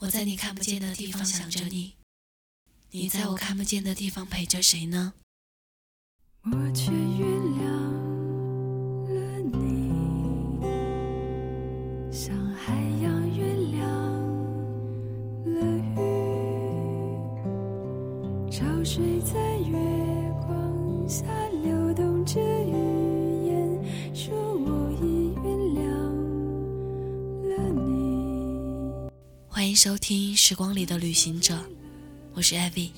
我在你看不见的地方想着你，你在我看不见的地方陪着谁呢？我却原谅了你，欢迎收听《时光里的旅行者》，我是艾薇。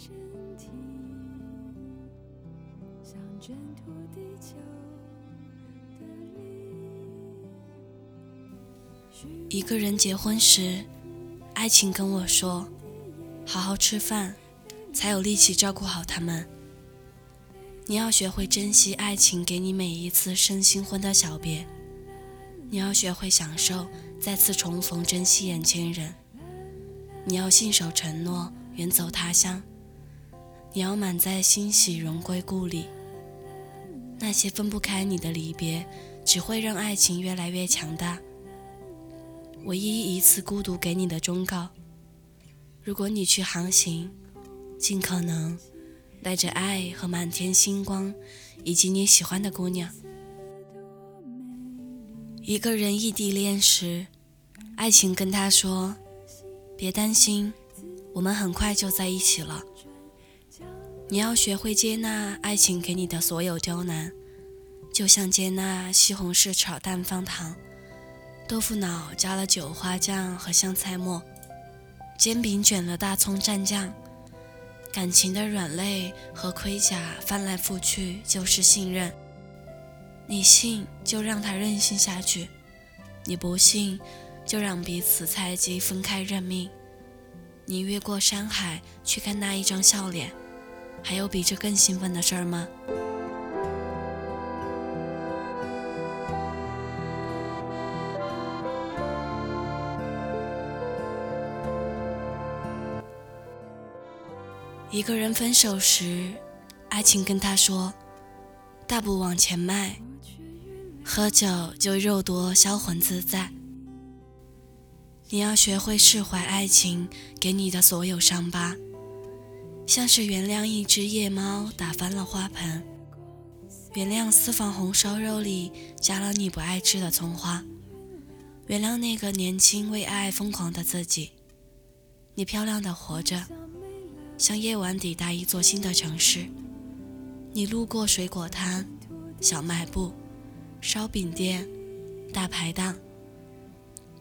一个人结婚时，爱情跟我说：“好好吃饭，才有力气照顾好他们。”你要学会珍惜爱情给你每一次生新婚的小别，你要学会享受再次重逢，珍惜眼前人。你要信守承诺，远走他乡。你要满载欣喜，荣归故里。那些分不开你的离别，只会让爱情越来越强大。唯一一次孤独给你的忠告：如果你去航行，尽可能带着爱和满天星光，以及你喜欢的姑娘。一个人异地恋时，爱情跟他说：“别担心，我们很快就在一起了。”你要学会接纳爱情给你的所有刁难，就像接纳西红柿炒蛋放糖。豆腐脑加了韭花酱和香菜末，煎饼卷了大葱蘸酱，感情的软肋和盔甲翻来覆去就是信任。你信就让他任性下去，你不信就让彼此猜忌分开认命。你越过山海去看那一张笑脸，还有比这更兴奋的事儿吗？一个人分手时，爱情跟他说：“大步往前迈，喝酒就肉多销魂自在。”你要学会释怀爱情给你的所有伤疤，像是原谅一只夜猫打翻了花盆，原谅私房红烧肉里加了你不爱吃的葱花，原谅那个年轻为爱疯狂的自己。你漂亮的活着。像夜晚抵达一座新的城市，你路过水果摊、小卖部、烧饼店、大排档，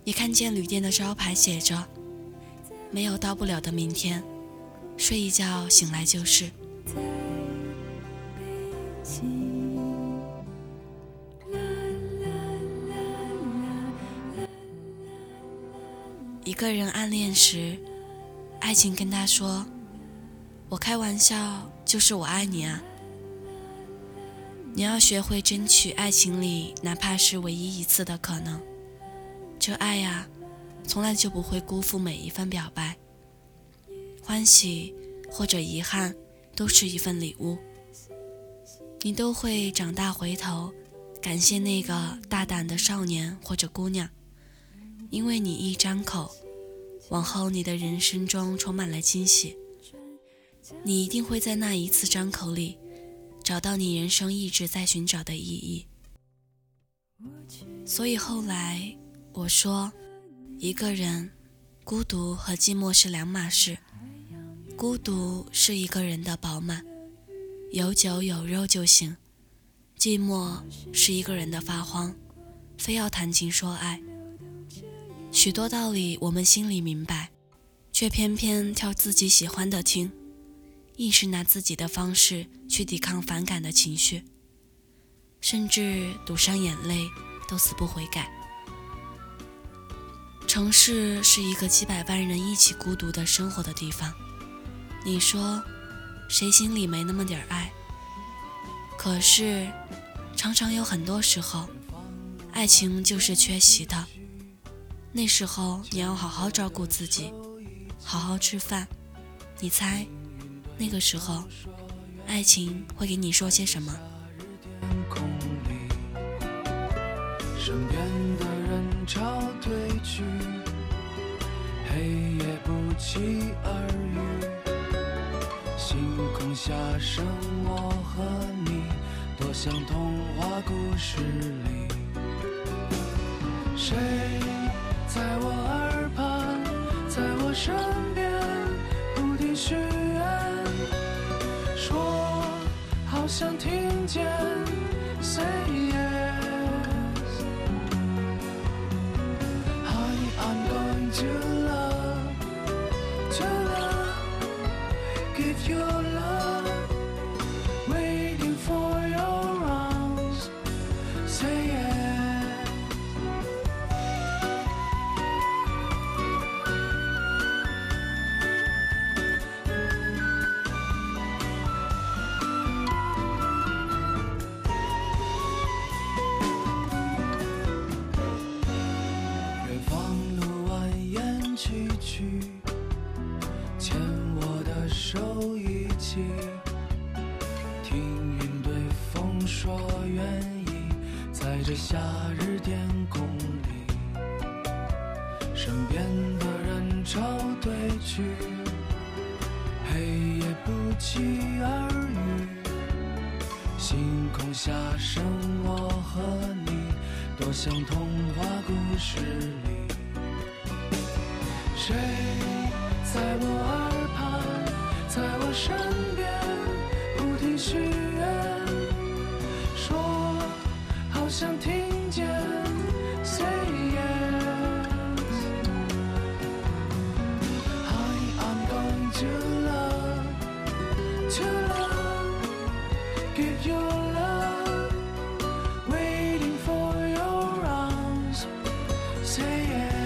你看见旅店的招牌写着“没有到不了的明天，睡一觉醒来就是”。一个人暗恋时，爱情跟他说。我开玩笑，就是我爱你啊！你要学会争取爱情里哪怕是唯一一次的可能。这爱呀，从来就不会辜负每一份表白。欢喜或者遗憾，都是一份礼物。你都会长大回头，感谢那个大胆的少年或者姑娘，因为你一张口，往后你的人生中充满了惊喜。你一定会在那一次张口里，找到你人生一直在寻找的意义。所以后来我说，一个人孤独和寂寞是两码事。孤独是一个人的饱满，有酒有肉就行；寂寞是一个人的发慌，非要谈情说爱。许多道理我们心里明白，却偏偏挑自己喜欢的听。硬是拿自己的方式去抵抗反感的情绪，甚至堵上眼泪都死不悔改。城市是一个几百万人一起孤独的生活的地方，你说，谁心里没那么点爱？可是，常常有很多时候，爱情就是缺席的。那时候你要好好照顾自己，好好吃饭。你猜？那个时候，爱情会给你说些什么？身边的人潮褪去，黑夜不期而遇，星空下剩我和你，多像童话故事里。谁在我耳畔，在我身边，不停许愿，说好想听见，Say To love, to love, give your 在夏日天空里，身边的人潮对聚，黑夜不期而遇，星空下剩我和你，多像童话故事里。谁在我耳旁，在我身边，不停想听见 say yes. I'm going to love, to love, give your love, waiting for your arms. Say yes.